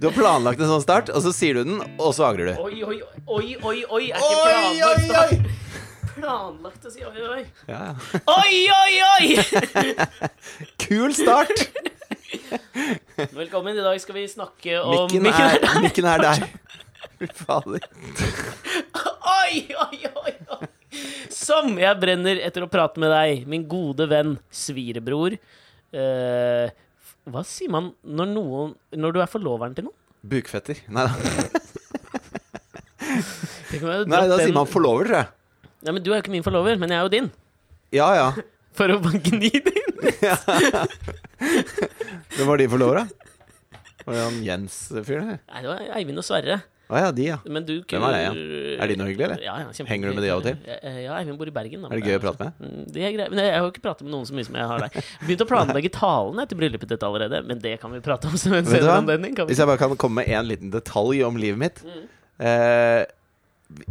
Du har planlagt en sånn start, og så sier du den, og så angrer du. Oi, oi, oi, oi, oi. Er ikke planlagt start. Planlagt å si oi, oi, oi. Ja, ja. Oi, oi, oi! Kul start! Velkommen. I dag skal vi snakke om Mikken er, mikken er der. Fy fader. Oi, oi, oi, oi! Som jeg brenner etter å prate med deg, min gode venn, svirebror. Eh, hva sier man når noen Når du er forloveren til noen? Bukfetter. Nei da. Nei, da sier man forlover, tror jeg. Ja, men Du er jo ikke min forlover, men jeg er jo din. Ja ja. For å gni det inn. Hvem var de forlovere? Var det han Jens-fyren? Nei, det var Eivind og Sverre. Å ja, de, ja. Men du Hvem er det, ja? Er de noe hyggelig, eller? Ja, ja. Henger du med de av og til? Ja, Eivind bor i Bergen. Da, Er det gøy å prate med? Mm, Det er greit. Men jeg har jo ikke pratet med noen så mye som jeg har deg. Begynt å planlegge talene etter bryllupet ditt allerede, men det kan vi prate om som en Vet du senere hva? anledning. Kan vi? Hvis jeg bare kan komme med en liten detalj om livet mitt. Mm. Eh,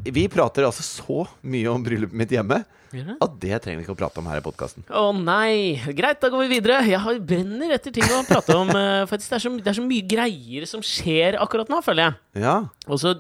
vi- prater altså så mye om bryllupet mitt hjemme at det trenger vi ikke å prate om her i podkasten. Å nei! Greit, da går vi videre. Jeg brenner etter ting å prate om. eh, Faktisk, det, er så, det er så mye greier som skjer akkurat nå, føler jeg. Ja. Og så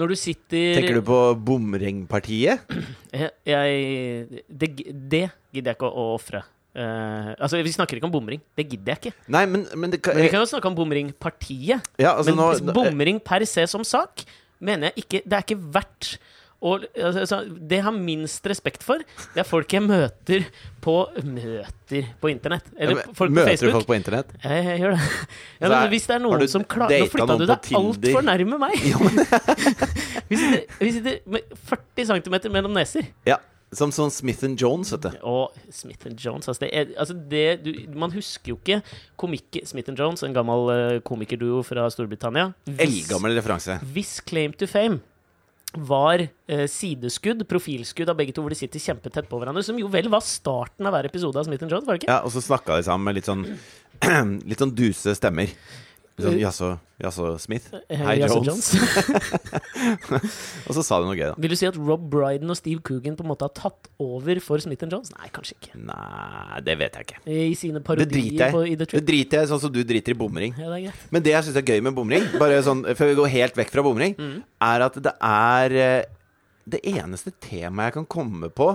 når du sitter Tenker du på bomringpartiet? Jeg, jeg det, det gidder jeg ikke å, ofre. Uh, altså, vi snakker ikke om bomring. Det gidder jeg ikke. Nei, men, men det kan, Men vi kan jo snakke om bomringpartiet. ja, altså, Men nå, bomring per se som sak mener jeg ikke Det er ikke verdt og, altså, Det jeg har minst respekt for, det er folk jeg møter på Møter på internett. Ja, Eller men folk på Møter du Facebook. folk på internett? Jeg, jeg gjør det. Ja, men hvis det er noen som klarer Nå flytta du deg altfor nærme meg! vi, sitter, vi sitter med 40 cm mellom neser. Ja. Som sånn Smith Jones, vet du. Og Smith Jones altså det er, altså det, du, Man husker jo ikke komikk Smith Jones, en gammel uh, komikerduo fra Storbritannia. Eldgammel referanse. Hvis Claim to Fame var eh, sideskudd, profilskudd av begge to, hvor de sitter kjempetett på hverandre, som jo vel var starten av hver episode av Smith Jones, var det ikke? Ja, og så snakka de sammen med litt sånn Litt sånn duse stemmer. Sånn, jaså, jaså, Smith? Eh, Hei, Jaså, Jones. Og så sa du noe gøy, da. Vil du si at Rob Bryden og Steve Coogan på en måte har tatt over for Smith Jones? Nei, kanskje ikke. Nei, det vet jeg ikke. I sine Det parodier driter på, i The Det driter jeg sånn som du driter i bomring. Ja, det. Men det jeg syns er gøy med bomring, bare sånn før vi går helt vekk fra bomring, Mm. er at det er eh, det eneste temaet jeg kan komme på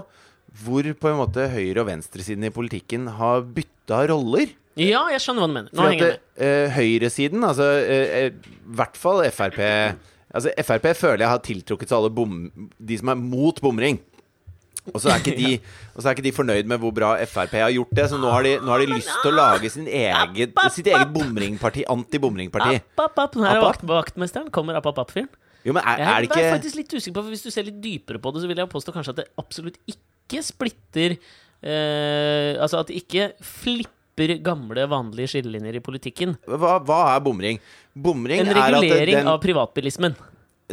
hvor på en måte høyre- og venstresiden i politikken har bytta roller. Ja, jeg skjønner hva du mener. Nå For henger jeg at med. eh, høyresiden, altså eh, eh, i hvert fall Frp Altså Frp føler jeg har tiltrukket seg alle bom, de som er mot bomring. Og så er ikke de, og så er ikke de fornøyd med hvor bra Frp har gjort det, så nå har de, nå har de lyst til å lage sin egen, sitt eget bomringparti, anti-bomringparti. App, app, app. Her er app. vakt, vaktmesteren. Kommer app, app, app-fyren. Jo, men er, Jeg er det er ikke faktisk litt usikker på, for Hvis du ser litt dypere på det, så vil jeg påstå kanskje at det absolutt ikke splitter eh, Altså at det ikke flipper gamle, vanlige skillelinjer i politikken. Hva, hva er bomring? Bomring En er at regulering den, av privatbilismen.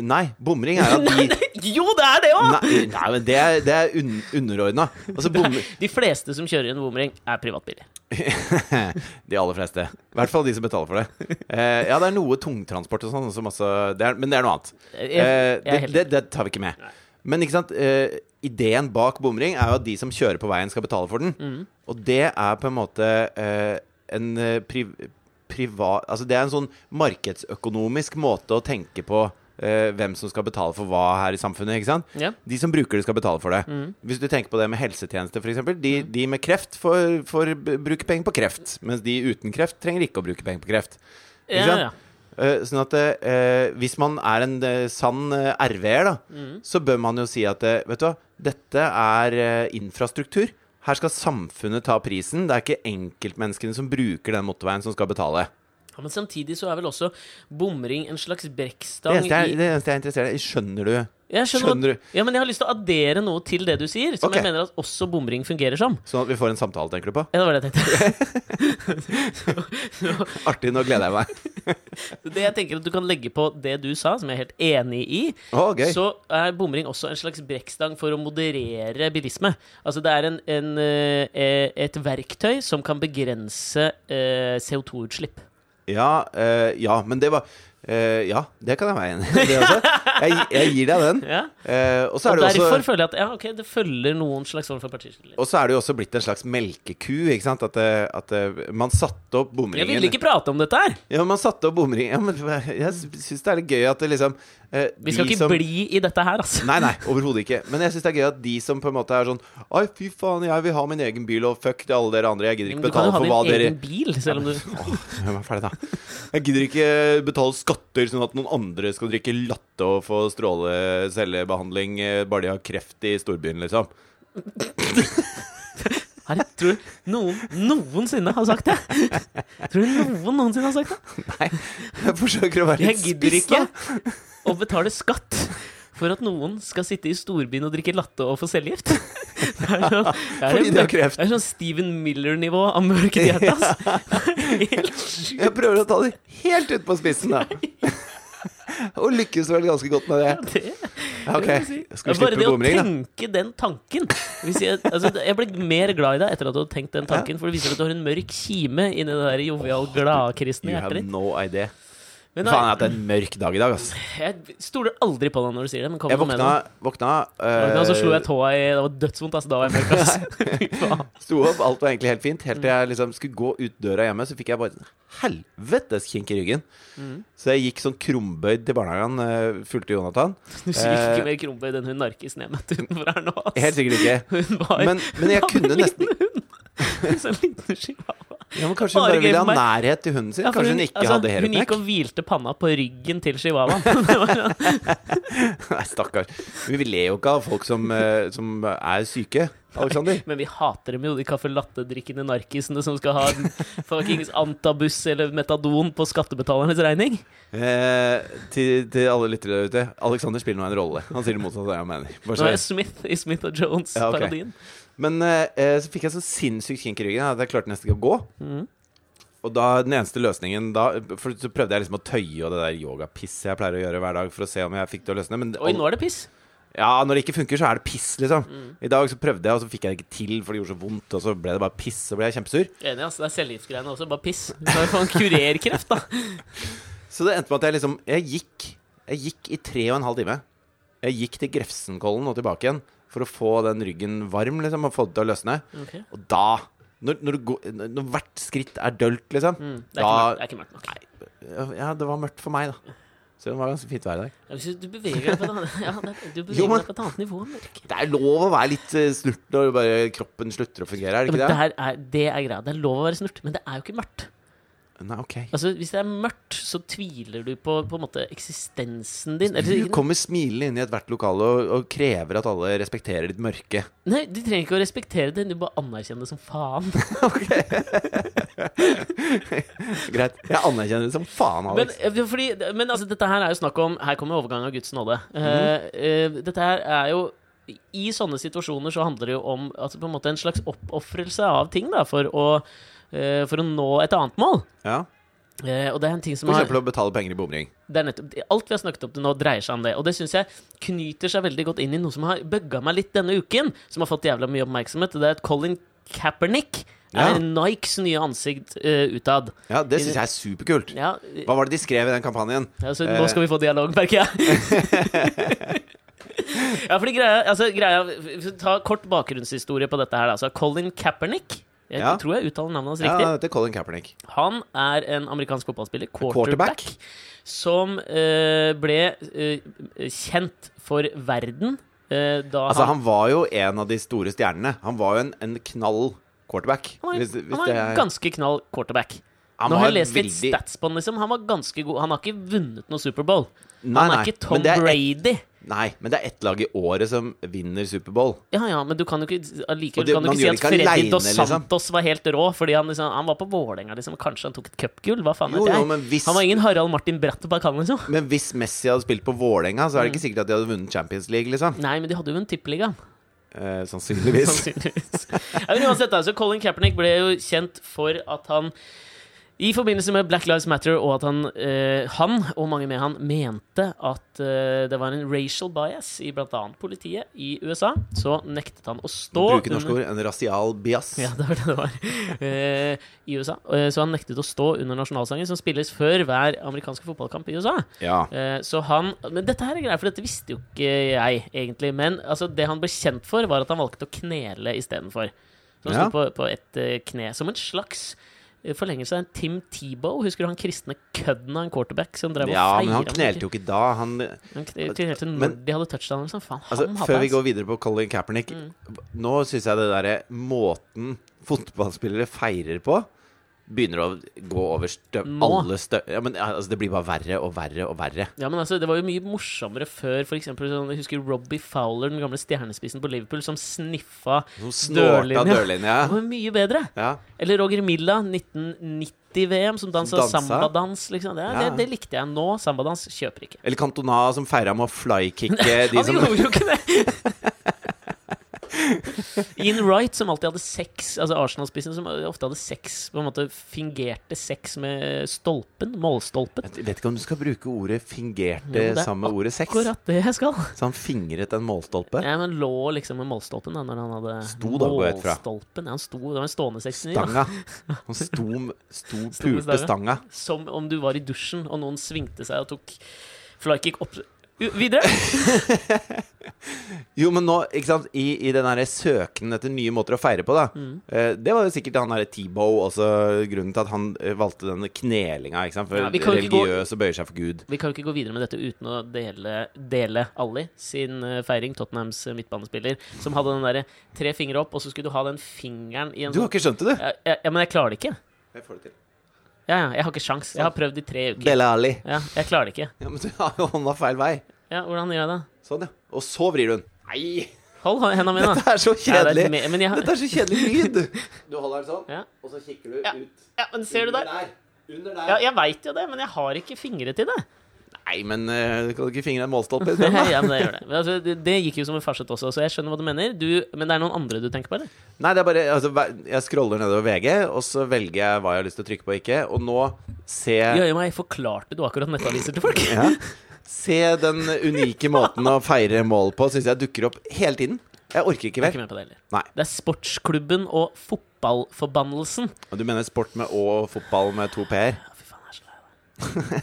Nei, bomring er at de Jo, det er det òg! Nei, nei men det er, det er un, underordna. Altså, bomring De fleste som kjører en bomring, er privatbiler. De aller fleste. I hvert fall de som betaler for det. Eh, ja, det er noe tungtransport og sånn, men det er noe annet. Eh, det, det, det tar vi ikke med. Men ikke sant, eh, ideen bak bomring er jo at de som kjører på veien, skal betale for den. Mm. Og det er på en måte uh, en pri privat Altså det er en sånn markedsøkonomisk måte å tenke på Uh, hvem som skal betale for hva her i samfunnet. ikke sant? Ja. De som bruker det, skal betale for det. Mm. Hvis du tenker på det med helsetjenester, f.eks. De, de med kreft får, får bruke penger på kreft, mens de uten kreft trenger ikke å bruke penger på kreft. Ikke Ja, sant? ja. Eh, sånn at eh, hvis man er en eh, sann eh, RV-er, da, Mm. så bør man jo si at eh, vet du hva, dette er eh, infrastruktur. Her skal samfunnet ta prisen. Det er ikke enkeltmenneskene som bruker den motorveien, som skal betale. Ja, Men samtidig så er vel også bomring en slags brekkstang i det eneste jeg er interessert i Skjønner du? Jeg skjønner, Skjønner du? Ja, men jeg har lyst til å addere noe til det du sier, som Ok. jeg mener at også bomring fungerer som. Sånn at vi får en samtale, tenker du på? Ja, det var det jeg tenkte. Artig, nå gleder jeg meg. Det jeg tenker at du kan legge på det du sa, som jeg er helt enig i, Å, gøy. så er bomring også en slags brekkstang for å moderere bilisme. Altså det er en, en, eh, et verktøy som kan begrense eh, CO2-utslipp. Ja, eh, ja, men det var Eh, ja, det kan jeg være enig i. Jeg, jeg gir deg den. Ja. Uh, og så Og er det derfor også føler jeg at ja, okay, det følger noen slags form for partiskille. og så er det jo også blitt en slags melkeku. Ikke sant? At, at det, man satte opp bomringen Jeg ville ikke prate om dette her! Ja, man satte opp bomringen ja, men Jeg syns det er litt gøy at det liksom uh, Vi skal ikke som, bli i dette her, altså. Nei, nei, overhodet ikke. Men jeg syns det er gøy at de som på en måte er sånn Oi, fy faen, jeg vil ha min egen bil, og fuck til alle dere andre. Jeg gidder ikke du kan jo ha din egen dere bil, selv om du Jeg meg ferdig, da. Jeg gidder ikke betale skatter sånn at noen andre skal drikke latte og få strålecellebehandling eh, bare de har kreft i storbyen, liksom. Herre, tror du noen noensinne har sagt det? Tror du noen noensinne har sagt det? Nei, jeg forsøker å være Jeg gidder ikke å betale skatt for at noen skal sitte i storbyen og drikke latte og få cellegift. Det er sånn, det er Fordi de har kreft. Det er sånn Steven Miller-nivå av mørk diett. Jeg prøver å ta det helt ut på spissen, da. Og lykkes vel ganske godt med det. Ja, det si. skal vi Bare det å tenke den tanken jeg, altså, jeg ble mer glad i deg etter at du hadde tenkt den tanken, for det viser at du har en mørk kime inni det der jovial, gladkristne You hjertet have no idea. Men Faen, jeg har hatt en mørk dag i dag, ass. jeg stoler aldri på deg når du sier det, men kom Jeg våkna, våkna, det. våkna så slo eh, jeg tåa i Det var dødsvondt, altså. Da var jeg mørk, ass. Sto opp, alt var egentlig helt fint. Helt til jeg liksom skulle gå ut døra hjemme, så fikk jeg bare helvetes kink i ryggen. Mm. Så jeg gikk sånn krumbøyd til barnehagen, eh, fulgte Jonathan. Du gikk ikke mer krumbøyd enn hun narkisen jeg møtte utenfor her nå. ass. Helt sikkert ikke. Hun var Men, men jeg kunne en nesten liten hund. En sånn liten chihuahua. Ja, men Kanskje hun Bare ville ha nærhet til hunden sin? Ja, Kanskje hun ikke altså, hadde Hun gikk og hvilte panna på ryggen til chihuahuaen. Sånn- Nei, stakkars. Vi ler jo ikke av folk som, eh, som er syke, Alexander. Men vi hater dem jo, de latte-drikkende narkisene som skal ha fuckings antabus eller metadon på skattebetalernes regning. Eh, til, til alle lyttere der ute. Alexander spiller nå en rolle. Han sier det motsatte av det jeg mener. Bare Nå er jeg Smith i Smith og Jones-parodien. Men eh, eh, så fikk jeg så sinnssykt kink i ryggen at jeg klarte nesten ikke å gå. Mm. Og da den eneste løsningen da For så prøvde jeg liksom å tøye og det der yogapisset jeg pleier å gjøre hver dag for å se om jeg fikk det å løsne. Men Oi, nå er det piss. ja, når det ikke funker, så er det piss, liksom. Mm. I dag så prøvde jeg, og så fikk jeg det ikke til, for det gjorde så vondt. Og så ble det bare piss, og ble jeg kjempesur. Enig, altså. Det er cellegiftgreiene også. Bare piss. Du kan jo få en kurerkreft, da. Så det endte med at jeg liksom Jeg gikk Jeg gikk i tre og en halv time. Jeg gikk til Grefsenkollen og tilbake igjen for å få den ryggen varm, liksom, og få det til å løsne. Okay. Og da når, når, du går, når hvert skritt er dølt, liksom Mm, det, er ikke mørkt, det er ikke mørkt nok. Ja, det var mørkt for meg, da. Så det var ganske fint vær i dag. Ja, du beveger deg på et annet, ja, du beveger Jo, men- deg på et annet nivå enn mørk. Det er lov å være litt uh, snurt når bare kroppen slutter å fungere, er det ikke det, det? er, det er greia. Det er lov å være snurt, men det er jo ikke mørkt. Nei, ok. Altså, Hvis det er mørkt, så tviler du på på en måte eksistensen din. Du kommer smilende inn i ethvert lokale og, og krever at alle respekterer ditt mørke. Nei, du trenger ikke å respektere det, du bare anerkjenner det som faen. Greit. Jeg anerkjenner det som faen, Alex. Men, fordi, men altså, dette her er jo snakk om Her kommer overgangen av Guds nåde. Mm. Uh, dette her er jo I sånne situasjoner så handler det jo om altså, på en måte en slags oppofrelse av ting da, for å, for å nå et annet mål. Ja. Eh, og det er en ting som For har eksempel å betale penger i bomring. nettopp, Alt vi har snakket om til nå, dreier seg om det. Og det syns jeg knyter seg veldig godt inn i noe som har bugga meg litt denne uken. Som har fått jævla mye oppmerksomhet. Det er at Colin Kaepernick Ja. er Nikes nye ansikt uh, utad. Ja, det syns jeg er superkult. Ja, Hva var det de skrev i den kampanjen? altså, Eh. nå skal vi få dialog, merker jeg. ja, fordi greia, altså, greia Ta kort bakgrunnshistorie på dette her. Altså, Colin Kaepernick jeg Ja. tror jeg uttaler navnet hans riktig. Ja, det er Colin Kaepernick. Han er en amerikansk fotballspiller, quarterback, Quarterback. som uh, ble uh, kjent for verden uh, da Altså, han, han var jo en av de store stjernene. Han var jo en, en knall quarterback. han var, Hvis, hvis han var er ganske knall quarterback. Han Nå har jeg lest litt veldig- stats på han, liksom. Han var ganske god. Han har ikke vunnet noe Superbowl. Nei, Han er nei, ikke Tom er Brady. Nei, men det er ett lag i året som vinner Superbowl. Ja, ja, men du kan jo ikke allikevel kan du ikke si at Freddy alene, Dos liksom. Var helt rå, fordi han, liksom, han var på Vålerenga, liksom. Kanskje han tok et cupgull? Hva faen vet jeg? men hvis, Han var ingen Harald Martin Brattebakk, han, liksom. men hvis Messi hadde spilt på Vålerenga, så er det ikke sikkert at de hadde vunnet Champions League, liksom. Nei, men de hadde jo vunnet tippeliga. Eh, sannsynligvis. Sannsynligvis. ja, men uansett, altså, Colin Kaepernick ble jo kjent for at han I forbindelse med Black Lives Matter og at han, eh, han og mange med han mente at eh, det var en racial bias i bl.a. politiet i USA, så nektet han å stå Bruke norske ord. En rasial bias. Ja, det var det det var. Eh, I USA. Eh, Så han nektet å stå under nasjonalsangen, som spilles før hver amerikanske fotballkamp i USA. Ja. Eh, Så han Men dette her er greit, for dette visste jo ikke jeg egentlig. Men altså, det han ble kjent for, var at han valgte å knele istedenfor. Så han Ja. sto på, på et eh, kne. Som en slags forlengelse av en Tim Tebow. Husker du han kristne kødden av en quarterback som drev og ja, men han knelte jo ikke da. Han Han knelte når Men- de hadde touchdown. Liksom. Faen, Altså, før vi går videre på Colin Kaepernick Mm. Nå syns jeg det derre måten fotballspillere feirer på, begynner å gå over støv... Alle støv... Ja, men altså, det blir bare verre og verre og verre. Ja, men altså, Det var jo mye morsommere før. For eksempel, sånn, jeg husker Robbie Fowler, den gamle stjernespissen på Liverpool, som sniffa Som Dørlinja. dørlinja. Det var mye bedre. Ja. Eller Roger Milla, 1990-VM, som dansa dansa. sambadans. Liksom. Det, Ja. det, det likte jeg. Nå sambadans kjøper ikke. Eller Cantona som feira med å flykicke de Han gjorde jo ikke det! Ian Wright, som alltid hadde sex Altså Arsenal-spissen som ofte hadde sex På en måte fingerte sex med stolpen. Målstolpen. Jeg vet ikke om du skal bruke ordet 'fingerte' er sammen med ordet 'sex'. Akkurat det jeg skal. Så han fingret en målstolpe. Ja, men lå liksom med målstolpen da når han hadde Sto da, går jeg ut fra. Målstolpen. Ja, han sto, det var en stående sex. Stanga. Han sto, sto pulte stanga. Som om du var i dusjen, og noen svingte seg og tok flykick opp Videre! Jo, men nå, ikke sant, i, i den derre søken etter nye måter å feire på, da. Mm. Eh, det var jo sikkert han derre T-Bow også grunnen til at han eh, valgte denne knelinga, ikke sant. For Ja, religiøs og bøyer seg for Gud. Vi kan jo ikke gå videre med dette uten å dele, dele Ali sin eh, feiring, Tottenhams eh, midtbanespiller, som hadde den derre tre fingre opp, og så skulle du ha den fingeren i en Du har ikke skjønt det, du? ja, ja, ja, men jeg klarer det ikke. Jeg får det til. Ja, ja, jeg har ikke sjans. Jeg har prøvd i tre uker. Bella Ali. Ja, jeg klarer det ikke. Ja, men du har jo hånda feil vei. Ja, Hvordan gjør jeg det? Sånn, ja. Og så vrir du den. Nei! Hold hendene mine, da. Dette er så Ja, det er kjedelig. me- har- Dette er så kjedelig lyd. Du holder den sånn, Ja. og så kikker du ut. ja, men ser du der? Under der. Under der. Ja, jeg veit jo det, men jeg har ikke fingre til det. Nei, men uh, kan du ikke fingre en målstolpe i stedet? ja, men det gjør det. Men altså, det. Det gikk jo som en farsett også, så jeg skjønner hva du mener. Du, men det er noen andre du tenker på, eller? Nei, det er bare altså, Jeg scroller nedover VG, og så velger jeg hva jeg har lyst til å trykke på og ikke. Og nå se Jøye meg, forklarte du akkurat nettaviser til folk? ja, Se den unike måten å feire mål på, syns jeg dukker opp hele tiden. Jeg orker ikke Jeg er mer. det. Det er sportsklubben og fotballforbannelsen. Og du mener sport med Å og fotball med to p-er? Ja, fy faen, jeg er så lei av det.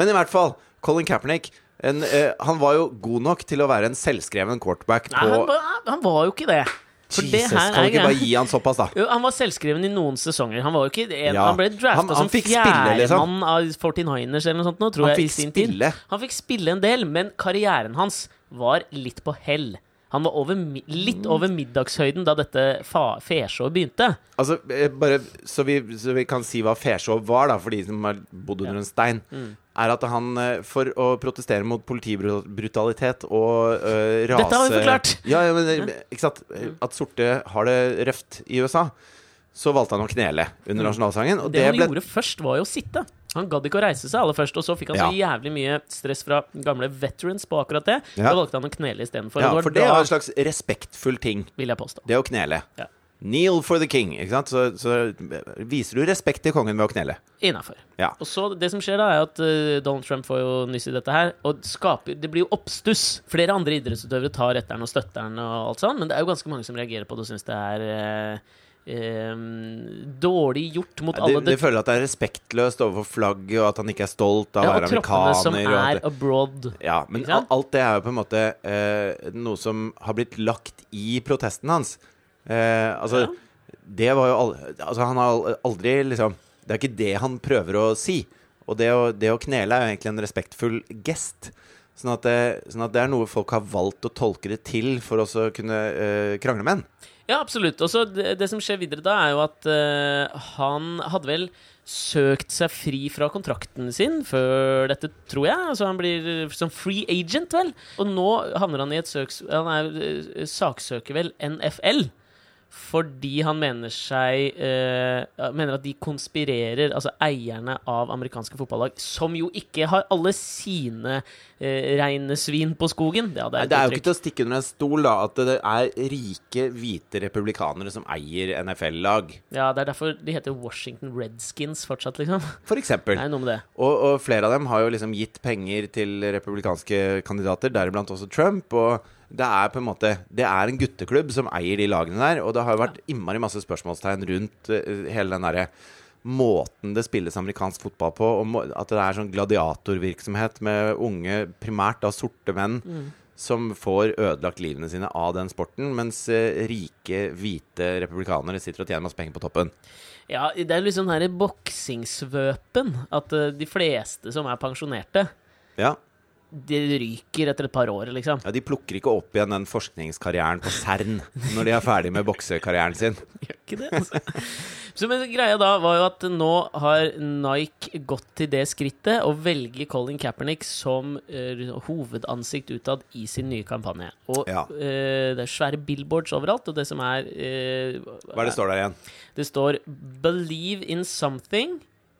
Men i hvert fall, Colin Kaepernick en, eh, Han var jo god nok til å være en selvskreven quarterback Nei, han, var- han var jo ikke det. For det Jesus, her kan er du ikke bare gi han såpass, da? Jo, han var selvskreven i noen sesonger. Han var jo ikke en, Ja. Han ble drafta Han- han som fikk spille, liksom. av 49ers eller noe sånt. Nå, tror Han jeg, i fikk sin tid. spille. Han fikk spille en del, men karrieren hans var litt på hell. Han var over, litt Mm. over middagshøyden da dette feshowet begynte. Altså, eh, bare så vi, så vi kan si hva feshow var, da, for de som har bodd under Ja. en stein, Mm. er at han, eh, for å protestere mot politibrutalitet og uh, rase Dette har vi forklart. Ja, ja, men eh, ikke sant? At sorte har det røft i USA. Så valgte han å knele under nasjonalsangen, Mm. Det, det, han ble gjorde først, var jo å sitte. Han gadd ikke å reise seg aller først, og så fikk han så jævlig mye stress fra gamle veterans på akkurat det. Da valgte han å knele istedenfor. Ja, for det er en slags respektfull ting. vil jeg påstå. Det å knele. Ja. Kneel for the king. Ikke sant? Så, så viser du respekt til kongen ved å knele. Innafor. Ja. Og så Det som skjer da, er at eh, Donald Trump får jo nyss i dette her, og skaper Det blir jo oppstuss. Flere andre idrettsutøvere tar etter og støtter og alt sånn, men det er jo ganske mange som reagerer på det og syns det er eh, eh, dårlig gjort mot De, alle de føler at det er respektløst overfor flagget, og at han ikke er stolt av å ja, være troppene som amerikaner. og at er det- abroad. Ja, men alt det er jo på en måte eh, noe som har blitt lagt i protesten hans. Eh, altså, Ja. det var jo aldri, Altså, han har aldri liksom Det er ikke det han prøver å si. Og det å, det å knele er jo egentlig en respektfull gest. Sånn at, det, sånn at det er noe folk har valgt å tolke det til for å kunne eh, krangle med en. Ja, absolutt. Og så det, det som skjer videre da, er jo at uh, han hadde vel søkt seg fri fra kontrakten sin før dette, tror jeg. Altså Han blir som free agent, vel. Og nå havner han i et søks... Han er, uh, saksøker vel NFL fordi han mener seg uh, Mener at de konspirerer, altså eierne av amerikanske fotballag, som jo ikke har alle sine uh, reine svin på skogen. Ja, det er, Det er jo ikke til å stikke under en stol da at det er rike, hvite republikanere som eier NFL-lag, Ja, det er derfor de heter Washington Redskins fortsatt, liksom. for eksempel. Er noe med det. Og, og flere av dem har jo liksom gitt penger til republikanske kandidater, deriblant også Trump. Og det er på en måte Det er en gutteklubb som eier de lagene der. Og det har jo vært innmari masse spørsmålstegn rundt eh, hele den derre måten det spilles amerikansk fotball på. Og at det er sånn gladiatorvirksomhet med unge, primært da sorte menn. Som får ødelagt livene sine av den sporten, mens eh, rike, hvite republikanere sitter og tjener masse penger på toppen. Ja, det er liksom den her boksingsvøpen. At eh, de fleste som er pensjonerte, Ja, de ryker etter et par år, liksom. ja De plukker ikke opp igjen den forskningskarrieren på CERN når de er ferdig med boksekarrieren sin. Gjør ikke det, altså. Så men greia da var jo at nå har Nike gått til det skrittet å velge Colin Kaepernick som uh, hovedansikt utad i sin nye kampanje. Og Ja. uh, det er svære billboards overalt, og det som er uh, Hva er det står der igjen? Det står 'Believe in something'.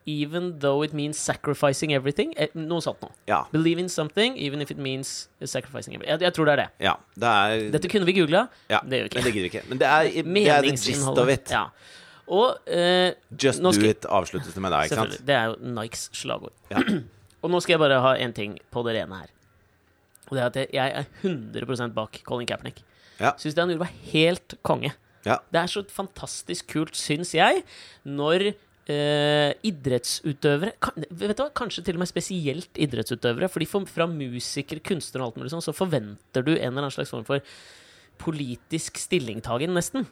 Even though it means sacrificing everything. Eh, Noe sånt noe. Ja. Believe in something, even if it means sacrificing everything. Jeg, jeg tror det er det. ja det er Dette kunne vi googla. ja, det gjør vi ikke. Men det gidder vi ikke. Men det er, det er the gist of it. Ja. Og eh, Just do it avsluttes det med deg, ikke sant? Det er jo Nikes slagord. Ja. Og nå skal jeg bare ha én ting på det rene her. Og det er at jeg- jeg er 100 bak Colin Kaepernick. Ja. Syns det han gjorde var helt konge. Ja. Det er så fantastisk kult, syns jeg, når eh, idrettsutøvere kan, Vet du hva, Kanskje til og med spesielt idrettsutøvere. Fordi for, fra musikere, kunstnere og alt mulig sånn, så forventer du en eller annen slags form for politisk stillingtagen, nesten.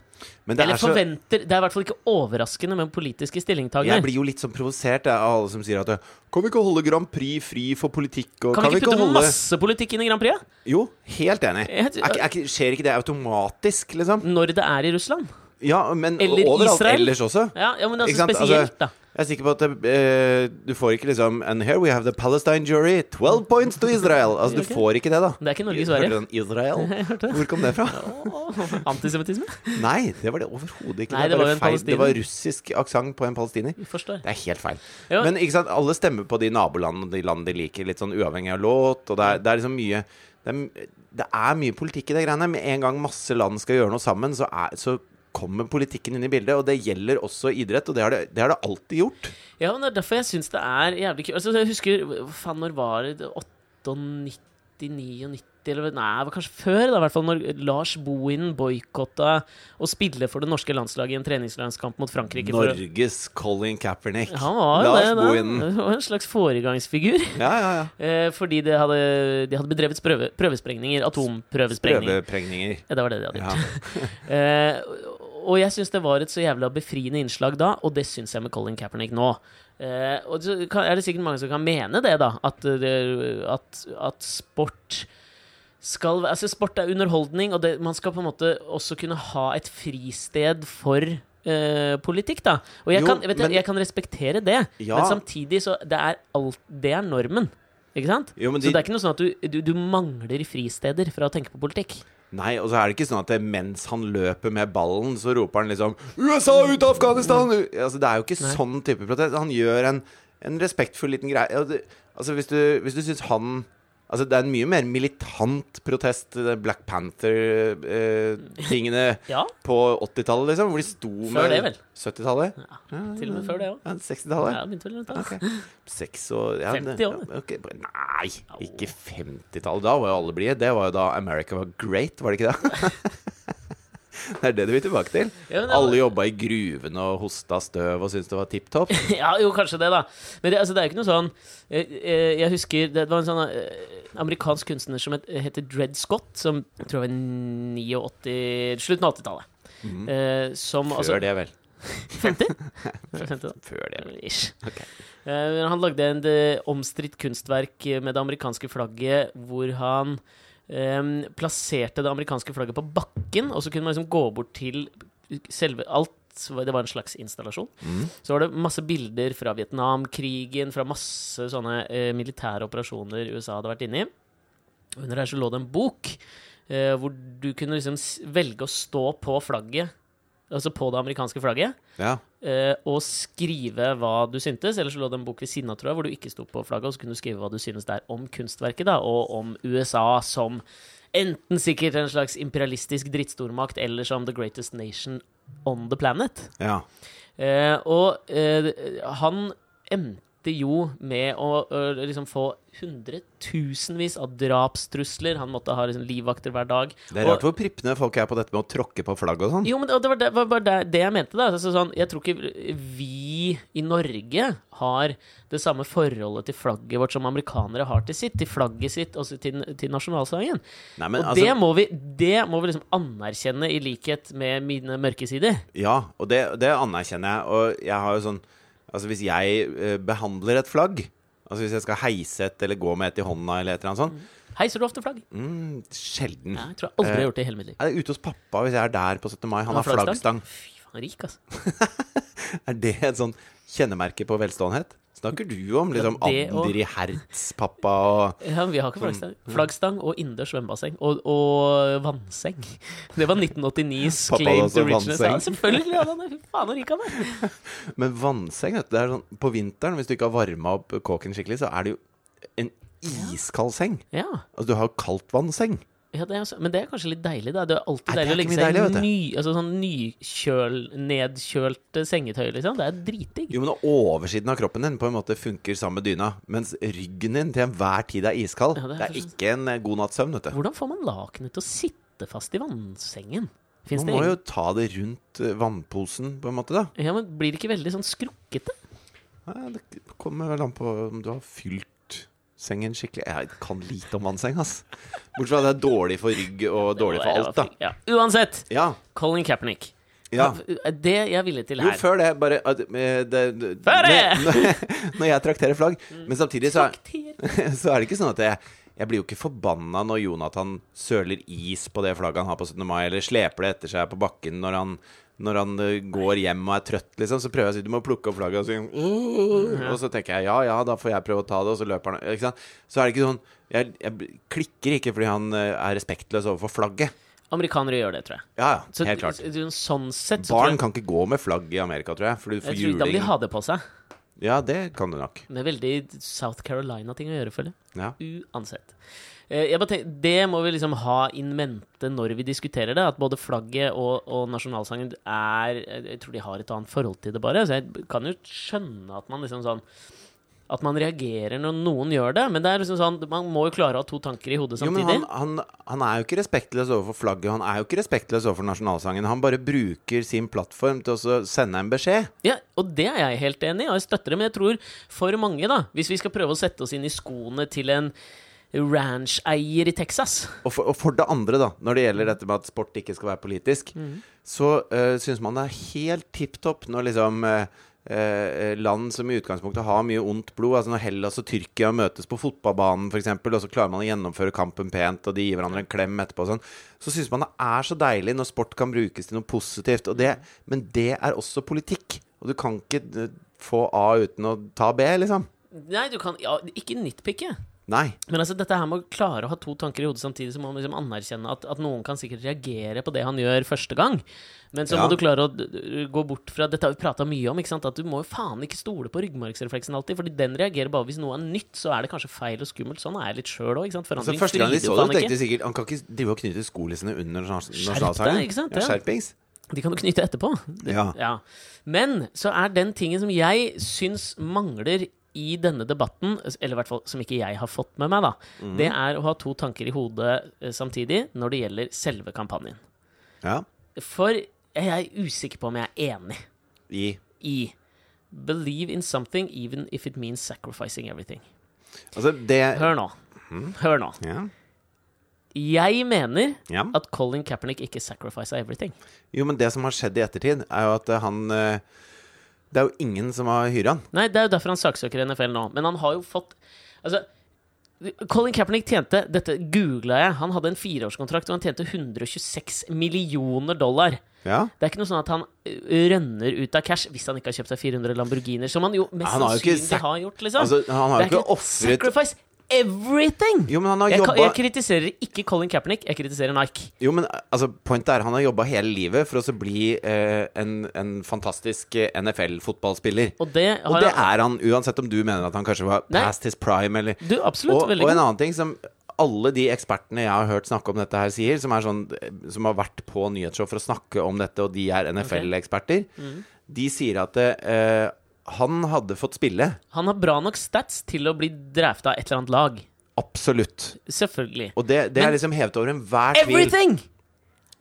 Eller er så Det er i hvert fall ikke overraskende med politiske stillingtagere. Jeg blir jo litt sånn provosert av alle som sier at Kan vi ikke holde Grand Prix fri for politikk? Og Kan vi ikke putte holde masse politikk inn i Grand Prix? ja? Jo, helt enig. Jeg- Er, er, skjer ikke det automatisk, liksom? Når det er i Russland? Ja, men Eller overalt Israel? ellers også. Ja, ja men Ikke altså sant? spesielt, da. Jeg er sikker på at det, eh, du får ikke liksom And here we have the Palestine jury. 12 points to Israel. Altså, du får ikke det, da. Det er ikke Norge i Hørte Sverige. du den Israel? Hørte det. Hvor kom det fra? Åh, Antisemittisme? Nei, det var det overhodet ikke. Nei, det, det var var en feil. Det var russisk aksent på en palestiner. Forstår. Det er helt feil. Ja. Men ikke sant, alle stemmer på de nabolandene og de land de liker, litt sånn uavhengig av låt. Og det er, det er liksom mye det er, det er mye politikk i det greiene. Med en gang masse land skal gjøre noe sammen, så, er, så kommer politikken inn i bildet. Og det gjelder også idrett, og det har det, det, har det alltid gjort. Ja, men det er derfor jeg syns det er jævlig kult. Altså, jeg husker Faen, når var det? 98, 99 eller Nei, det var kanskje før, da, i hvert fall. Når Lars Bohinen boikotta å spille for det norske landslaget i en treningslandskamp mot Frankrike. for Norges Colin Kaepernick. Han var Lars det, da. Bohinen. Det var en slags foregangsfigur. Ja, ja, ja. Eh, fordi det hadde, de hadde bedrevet prøve, prøvesprengninger. Atomprøvesprengninger. Prøveprengninger. Ja, det var det de hadde Ja. gjort. Eh, og jeg syns det var et så jævla befriende innslag da, og det syns jeg med Colin Kaepernick nå. Eh, og så kan, er det sikkert mange som kan mene det, da. At, at, at sport skal Altså, sport er underholdning, og det, man skal på en måte også kunne ha et fristed for Uh, politikk, da. Og jeg, Jo, kan, vet men- jeg kan respektere det, Ja. men samtidig så det er alt Det er normen. Ikke sant? Jo, de, Så det er ikke noe sånn at du, du, du mangler fristeder fra å tenke på politikk. Nei, og så er det ikke sånn at det, mens han løper med ballen, så roper han liksom 'USA ut av Afghanistan!' Altså, det er jo ikke Nei. sånn type protest. Han gjør en, en respektfull liten greie. Altså, hvis du, hvis du syns han Altså, det er en mye mer militant protest, Black Panther-tingene Ja, på 80-tallet, liksom, hvor de sto Før med det, vel? 70-tallet? til og med før det òg. Ja, 60-tallet? Ja, begynte vel rundt da. Ok. Seks og ja, 50 det- år. ja, okay. Nei, ikke 50-tallet. Da var jo alle blide. Det var jo da America var great, var det ikke det? det er det du vil tilbake til. Ja, var- Alle jobba i gruvene og hosta støv og syntes det var tipp topp. Ja, jo, kanskje det, da. Men det, altså, det er ikke noe sånn Jeg, jeg jeg husker Det var en sånn eh, amerikansk kunstner som het, heter Dred Scott, som jeg tror var 89 Slutten av 80-tallet. Eh, som Før altså det, vel. 50? 50 da. Før det. vel. Ish. Okay. Eh, han lagde en eh, omstridt kunstverk med det amerikanske flagget hvor han eh, plasserte det amerikanske flagget på bakken, og så kunne man liksom gå bort til selve alt. Det var en slags installasjon. Mm. Så var det masse bilder fra Vietnamkrigen, fra masse sånne eh, militære operasjoner USA hadde vært inne i. Under der så lå det en bok eh, hvor du kunne liksom velge å stå på flagget altså på det amerikanske flagget, Ja. eh, og skrive hva du syntes. Eller så lå det en bok ved siden av, tror jeg, hvor du ikke sto på flagget, og så kunne du skrive hva du synes der om kunstverket, da, og om USA som enten sikkert en slags imperialistisk drittstormakt, eller som the greatest nation on the planet. ja. Eh, og eh, han endte jo med å å liksom få hundretusenvis av drapstrusler. Han måtte ha liksom, livvakter hver dag. Det er Og- rart hvor prippende folk er på dette med å tråkke på flagg og sånn. jo, men det det var, det, var bare det, det jeg mente. da altså, sånn, Jeg tror ikke vi i Norge har det samme forholdet til flagget vårt som amerikanere har til sitt. Til flagget sitt, og til, til nasjonalsangen. Nei, men og altså- det, må vi, det må vi liksom anerkjenne, i likhet med mine mørke sider. Ja, og det, det anerkjenner jeg. Og jeg har jo sånn Altså, hvis jeg eh, behandler et flagg Altså hvis jeg skal heise et eller gå med et i hånda eller et eller annet sånt Heiser du ofte flagg? mm, Sjelden. Ja, jeg tror jeg aldri jeg har gjort det i hele mitt liv. Jeg er ute hos pappa hvis jeg er der på 17. mai. Han har flaggstang. Fy faen, rik, altså. Er det et sånn kjennemerke på velståenhet? Snakker du om liksom Ja, Andri og- Hertz-pappa og Ja, vi har ikke flaggstang. Flaggstang og innendørs svømmebasseng. Og, og vannseng. Det var 1989s claim to richness. Ja, selvfølgelig Ja. Fy faen, så rik han er. Men vannseng, vet du, det er sånn På vinteren, hvis du ikke har varma opp kåken skikkelig, så er det jo en iskald seng. Ja. Altså, du har jo kaldtvannsseng. Ja, det er, men det er kanskje litt deilig, da. Det er alltid Nei, det er å legge seg deilig, i ny, altså sånn nykjøl, nedkjølte sengetøy, liksom. Det er dritdigg. Jo, men oversiden av kroppen din på en måte funker sammen med dyna, mens ryggen din til enhver tid er iskald. Ja, det det, er er sånn- ikke en eh, god natts søvn, vet du. Hvordan får man lakenet til å sitte fast i vannsengen? Finns Man må jo ta det rundt eh, vannposen, på en måte, da. Ja, men Blir det ikke veldig sånn skrukkete? Nei, det kommer vel an på om du har fylt sengen skikkelig. Jeg kan lite om vannseng, ass. Bortsett fra at det er dårlig for rygg og dårlig for alt, da. Ja. Uansett, Ja. Colin Kaepernick. ja. Det jeg villig til Jo, her før det, bare at, eh, det, det, Før det! Når, når jeg trakterer flagg. Men samtidig så er, så er det ikke sånn at jeg jeg blir jo ikke forbanna når Jonathan søler is på det flagget han har på 17. mai, eller sleper det etter seg på bakken når han, når han eh, går hjem og er trøtt, liksom. Så prøver jeg å si du må plukke opp flagget, og så, og så tenker jeg ja, ja, da får jeg prøve å ta det, og så løper han? Så er det ikke sånn Jeg, jeg klikker ikke fordi han eh, er respektløs overfor flagget. Amerikanere gjør det, tror jeg. Ja, ja, Så, helt klart. så- sånn sett så Barn jeg, kan ikke gå med flagg i Amerika, tror jeg, for du får tror, Da vil de juling. ha det på seg. Ja, det kan du nok. Det er veldig South Carolina-ting å gjøre, føler jeg. Ja. Uansett. Eh, tenker, det må vi liksom ha in mente når vi diskuterer det. At både flagget og, og nasjonalsangen er Jeg tror de har et annet forhold til det, bare. Så jeg kan jo skjønne at man liksom sånn At man reagerer når noen gjør det. Men det er liksom sånn man må jo klare å ha to tanker i hodet samtidig. Jo, men han, han, han er jo ikke respektløs overfor flagget, han er jo ikke respektløs overfor nasjonalsangen. Han bare bruker sin plattform til å sende en beskjed. Ja, og det er jeg helt enig i, og jeg støtter det. Men jeg tror for mange, da, hvis vi skal prøve å sette oss inn i skoene til en ranch-eier i Texas Og for, og for det andre, da, når det gjelder dette med at sport ikke skal være politisk, så uh, syns man det er helt tipp topp når liksom uh, eh, land som i utgangspunktet har mye ondt blod, altså når Hellas og Tyrkia møtes på fotballbanen f.eks., og så klarer man å gjennomføre kampen pent, og de gir hverandre en klem etterpå og sånn, så syns man det er så deilig når sport kan brukes til noe positivt. Det, men det er også politikk. Og du kan ikke eh, få A uten å ta B, liksom. Nei, du kan ja, ikke nitpicke. Nei. Men altså, dette her med å klare å ha to tanker i hodet samtidig, så må man liksom anerkjenne at, at noen kan sikkert reagere på det han gjør første gang. Men så Ja. må du klare å gå bort fra Dette har vi prata mye om, ikke sant? at du må jo faen ikke stole på ryggmargsrefleksen alltid. Fordi den reagerer bare hvis noe er nytt, så er det kanskje feil og skummelt. Sånn er jeg litt sjøl òg. Altså, første gang de så det, tenkte de sikkert Han kan ikke drive og knyte skolissene under nasjonal- Skjerp deg, nasjonalsangen. Skjerpings. De kan du knytte etterpå. Det, Ja. ja. Men så er den tingen som jeg syns mangler i denne debatten, eller i hvert fall som ikke jeg har fått med meg, da, mm. det er å ha to tanker i hodet eh, samtidig når det gjelder selve kampanjen. Ja. For jeg er usikker på om jeg er enig I i Believe in something even if it means sacrificing everything. Altså, det Hør nå. Mhm. Hør nå. Ja. Jeg mener ja. at Colin Kaepernick ikke sacrifica everything. Jo, men det som har skjedd i ettertid, er jo at eh, han eh, Det er jo ingen som har hyra han. Nei, det er jo derfor han saksøker NFL nå. Men han har jo fått Altså, Colin Kaepernick tjente Dette googla jeg. Han hadde en fireårskontrakt, og han tjente 126 millioner dollar. Ja. Det er ikke noe sånn at han rønner ut av cash hvis han ikke har kjøpt seg 400 Lamborghiner, som han jo mest Han sannsynlig har gjort, liksom. Altså, han har jo ikke ofret sacrifice everything! Jo, men han har Jeg, jobba jeg kritiserer ikke Colin Kaepernick, jeg kritiserer Nike. Jo, men altså, pointet er han har jobba hele livet for å bli eh, en, en fantastisk eh, NFL-fotballspiller. Og det har Og det han- er han, uansett om du mener at han kanskje var Nei. past his prime, eller Du, absolutt. og, og en annen ting som alle de ekspertene jeg har hørt snakke om dette her, sier, som, sånn, som har vært på nyhetsshow for å snakke om dette, og de er NFL-eksperter, Mm. de sier at eh, han hadde fått spille. Han har bra nok stats til å bli drafta av et eller annet lag. Absolutt. Selvfølgelig. Og det, det er liksom hevet over enhver tvil. Everything!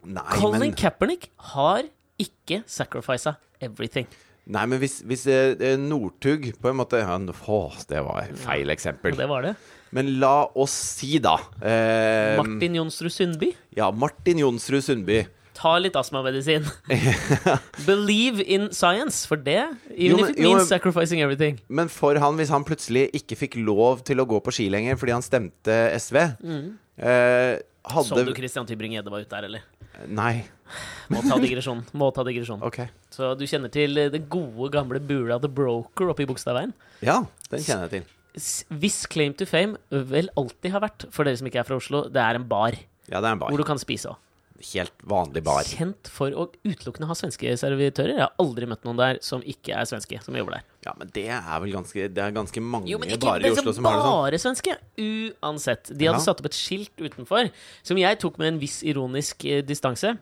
Nei, Colin men, Kaepernick har ikke sacrifica everything. nei, men hvis, hvis eh, eh, Northug på en måte ja, Å, det var feil eksempel. Ja, det var det. Men la oss si, da eh, Martin Jonsrud Sundby. Ja, Martin Jonsrud Sundby. Ta litt astmamedisin. Believe in science, for det Jo, Even men- if it jo, means men- sacrificing everything. Men for han, hvis han plutselig ikke fikk lov til å gå på ski lenger fordi han stemte SV eh, Så du Christian Tybring-Gjedde var ute der, eller? Nei. Må ta digresjon. Må ta digresjon. Okay. Så du kjenner til eh, det gode, gamle bula The Broker oppe i Bogstadveien? Ja, den kjenner jeg til. Hvis claim to fame vel alltid har vært, for dere som ikke er fra Oslo, det er en bar Ja, det er en bar. hvor du kan spise òg. Helt vanlig bar. Kjent for å utelukkende ha svenske servitører. Jeg har aldri møtt noen der som ikke er svenske, som jobber der. Ja, men det er vel ganske Det er ganske mange Jo, men ikke barer i Oslo som har det sånn. bare svenske. Uansett. De hadde Ja. satt opp et skilt utenfor som jeg tok med en viss ironisk eh, distanse.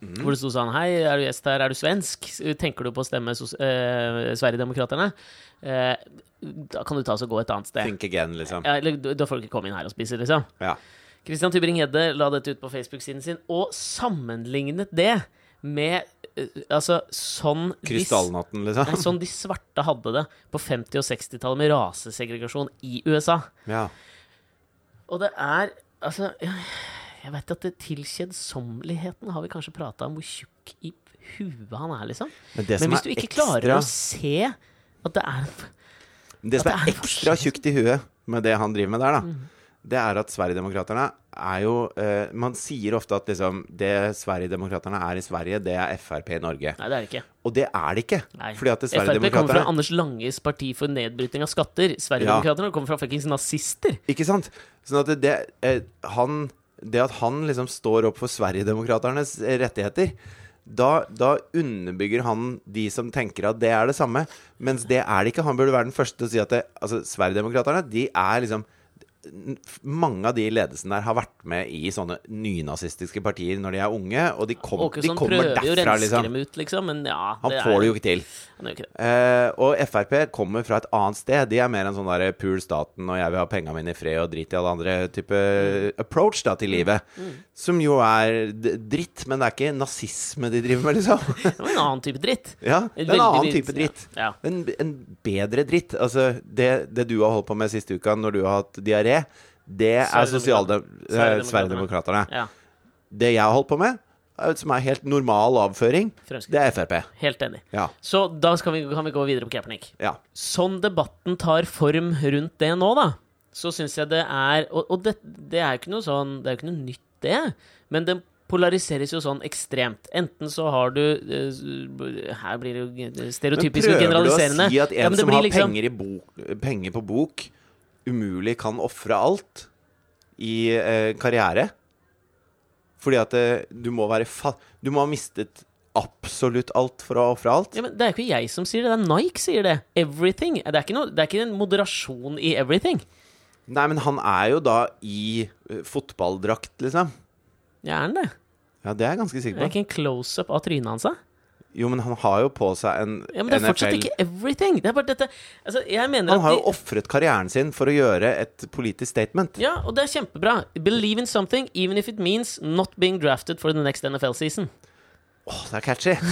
Mm. Hvor det sto sånn Hei, er du gjest her? Er du svensk? Tenker du på å stemme sos eh, Sverigedemokraterna? Eh, da kan du ta oss og gå et annet sted. Think again, liksom. Ja, eller, da får du ikke komme inn her og spise, liksom. Ja. Christian Tybring-Gjedde la dette ut på Facebook-siden sin og sammenlignet det med eh, Altså sånn de liksom? Nei, sånn de svarte hadde det på 50- og 60-tallet med rasesegregasjon i USA. Ja. Og det er Altså, jeg, vet at det tilkjeddsommeligheten har vi kanskje prata om hvor tjukk i huet han er, liksom. Men det Men hvis du ikke klarer å se at det er Det som er er ekstra tjukt i huet med det han driver med der, da, Mm. Det er at Sverigedemokraterna er jo eh, Man sier ofte at liksom det Sverigedemokraterna er i Sverige, det er Frp i Norge. Nei, det er det ikke. Og det er det ikke. Nei. Det Frp kommer fra Anders Langes parti for nedbryting av skatter. Sverigedemokraterna kommer fra fuckings nazister. Ikke sant? Sånn at det, eh, han Det at han liksom står opp for Sverigedemokraternes eh, rettigheter da, da underbygger han de som tenker at det er det samme. Mens det er det ikke. Han burde være den første til å si at det, altså, Sverigedemokraterna de er liksom mange av de ledelsene der har vært med i sånne nynazistiske partier når de er unge, og de, kom, de Åkesson kommer prøver jo å derfra, liksom. dem ut, liksom, men ja Han det får er, det jo ikke til. Ikke. Eh, og Frp kommer fra et annet sted. De er mer en sånn der pul staten og jeg vil ha penga mine i fred og drit i alle andre type approach da til livet. Som jo er dritt, men det er ikke nazisme de driver med, liksom. Det var en annen type dritt. ja, det er en annen type dritt. Ja. En, en bedre dritt. Altså, det, det du har holdt på med siste uka når du har hatt diaré, det er Sverigedemokrat- eh, Sverigedemokraterne. Ja. Det jeg har holdt på med, som er helt normal avføring, det er Frp. Helt enig. Ja. Så da vi, kan vi gå videre på Kaepernick. ja. Sånn debatten tar form rundt det nå, da, så syns jeg det er Og, og det, det er jo ikke noe sånn Det er jo ikke noe nytt, det. Men det polariseres jo sånn ekstremt. Enten så har du eh, Her blir det jo Men stereotypisk og prøver du å si at en Ja, som har liksom- penger, i bok, penger på bok, umulig kan ofre alt i eh, karriere? Fordi at eh, du må være fa... Du må ha mistet absolutt alt for å ofre alt? Ja, men Det er ikke jeg som sier det, det er Nike sier det. Everything. Det er ikke, noe, det er ikke en moderasjon i everything. Nei, men han er jo da i uh, fotballdrakt, liksom. Ja, er han det? Ja, det er jeg ganske sikker på. Det er ikke en close-up av trynet hans? da? Jo, men han har jo på seg en NFL Ja, men det er fortsatt ikke everything. Det er bare dette Altså, jeg mener Han har at jo ofret karrieren sin for å gjøre et politisk statement. Ja, og det er kjempebra. Believe in something, even if it means not being drafted for the next NFL season. Åh, det er catchy!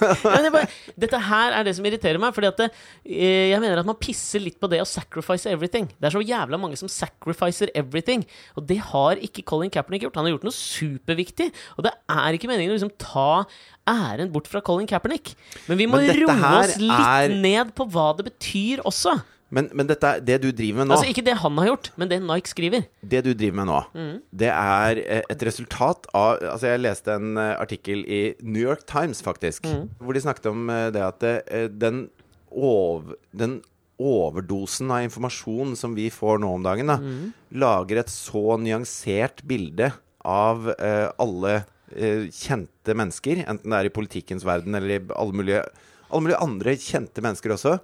Ja, det er bare, dette her er det som irriterer meg. Fordi at det, eh, jeg mener at man pisser litt på det å sacrifice everything. Det er så jævla mange som sacrificer everything. Og det har ikke Colin Kaepernick gjort. Han har gjort noe superviktig. Og det er ikke meningen å liksom ta æren bort fra Colin Kaepernick. Men vi må Men roe oss litt er- ned på hva det betyr også. Men, men dette, det du driver med nå Altså Ikke det han har gjort, men det Nike skriver. Det du driver med nå, Mm. det er eh, et resultat av Altså, jeg leste en eh, artikkel i New York Times, faktisk, Mm. hvor de snakket om eh, det at den, ov, den overdosen av informasjon som vi får nå om dagen, da, lager et så nyansert bilde av alle kjente mennesker, enten det er i politikkens verden eller i alle mulige, alle mulige andre kjente mennesker også.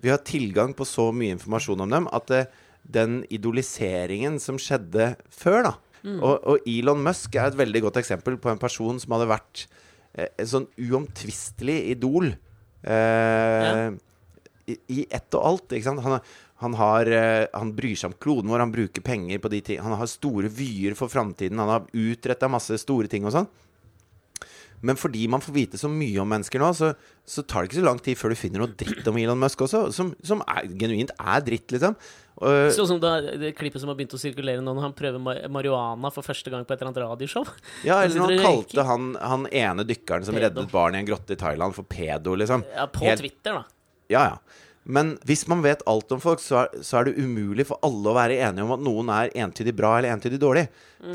Vi har tilgang på så mye informasjon om dem at det, den idoliseringen som skjedde før, da og, og Elon Musk er et veldig godt eksempel på en person som hadde vært eh, en sånn uomtvistelig idol. Eh, i, I ett og alt. Ikke sant? Han, han, har, eh, han bryr seg om kloden vår, han bruker penger på de ting Han har store vyer for framtiden, han har utretta masse store ting og sånn. Men fordi man får vite så mye om mennesker nå, så, så tar det ikke så lang tid før du finner noe dritt om Elon Musk også, som, som er, genuint er dritt, liksom. Uh, Sånn som det, det klippet som har begynt å sirkulere nå når han prøver ma- marihuana for første gang på et eller annet radioshow. ja, eller når han kalte han, han ene dykkeren som Pedo. reddet barn i en grotte i Thailand, for pedo, liksom. Ja, på Helt- Twitter, da. Ja, ja. Men hvis man vet alt om folk, så er, så er det umulig for alle å være enige om at noen er entydig bra eller entydig dårlig.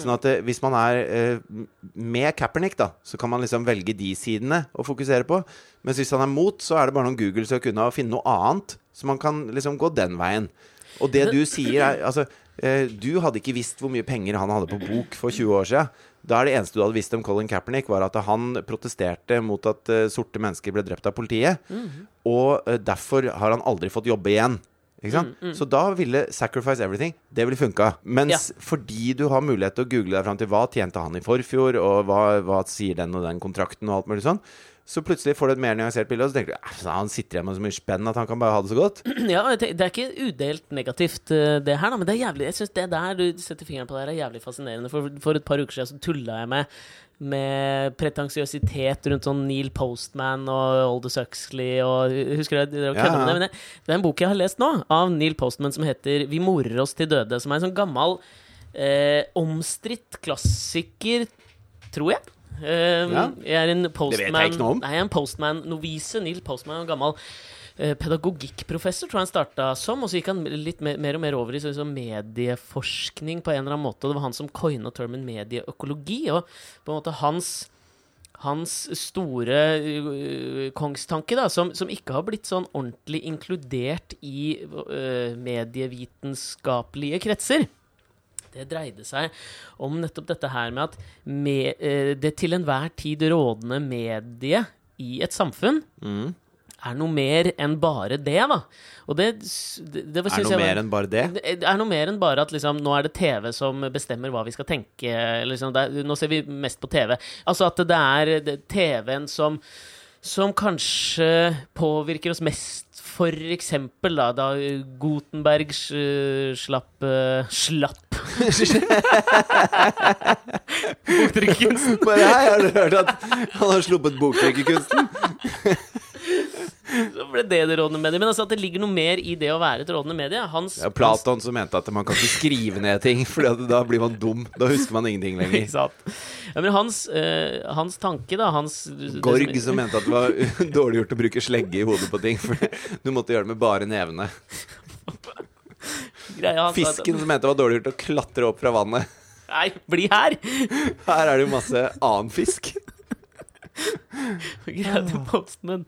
Sånn at eh, hvis man er eh, med Kaepernick, da, så kan man liksom velge de sidene å fokusere på. Mens hvis han er mot, så er det bare noen Google-søk unna å finne noe annet. Så man kan liksom gå den veien. Og det du sier, er Altså, eh, du hadde ikke visst hvor mye penger han hadde på bok for 20 år siden. Da er det eneste du hadde visst om Colin Kaepernick, var at han protesterte mot at uh, sorte mennesker ble drept av politiet. Og uh, derfor har han aldri fått jobbe igjen. Ikke sant? Så da ville 'sacrifice everything' Det ville funka. Mens fordi du har mulighet til å google deg fram til hva tjente han i forfjor, og hva, hva sier den og den kontrakten, og alt mulig sånn, så plutselig får du et mer nyansert bilde, og så tenker du "Eh, han sitter igjen med så mye spenn at han kan bare ha det så godt. Ja, det er ikke udelt negativt, eh, det her, da, men det er jævlig Jeg synes det der du setter fingeren på, det er jævlig fascinerende. For, for et par uker siden så tulla jeg med med pretensiøsitet rundt sånn Neil Postman og Aldous Huxley og Husker du det? Ja, ja. Men det, det er en bok jeg har lest nå, av Neil Postman, som heter 'Vi morer oss til døde', som er en sånn gammel, eh, omstridt klassiker, tror jeg. Eh, Ja. Jeg er en postman. Nei, jeg er en postman-novise. Neil Postman en gammel eh, pedagogikkprofessor, tror jeg han starta som. Og så gikk han litt mer, mer og mer over i sånn medieforskning på en eller annen måte. Og det var han som coina termen medieøkologi. Og på en måte hans hans store uh, kongstanke, da, som, som ikke har blitt sånn ordentlig inkludert i uh, medievitenskapelige kretser, det dreide seg om nettopp dette her med at med, eh, det til enhver tid rådende mediet i et samfunn er noe mer enn bare det, da. Og det, det, det Er noe jeg var- mer enn bare det? det er noe mer enn bare at liksom, nå er det TV som bestemmer hva vi skal tenke. Liksom, er, nå ser vi mest på TV. Altså at det er TV-en som, som kanskje påvirker oss mest. For eksempel da, da Gutenberg eh, slapp eh, Slapp Boktrykkerkunsten. Bare hei, har du hørt at han har sluppet boktrykkerkunsten? Så ble det det rådende mediet. Men altså at det ligger noe mer i det å være et rådende medie. Hans, Ja, Platon som mente at man kan ikke skrive ned ting, for da blir man dum. Da husker man ingenting lenger. Ja, men hans, øh, hans tanke, da hans, Gorg som- som mente at det var dårlig gjort å bruke slegge i hodet på ting, for du måtte gjøre det med bare nevene. Greia hans Fisken som mente det var dårlig gjort å klatre opp fra vannet. Nei, bli her! Her er det jo masse annen fisk. Greia til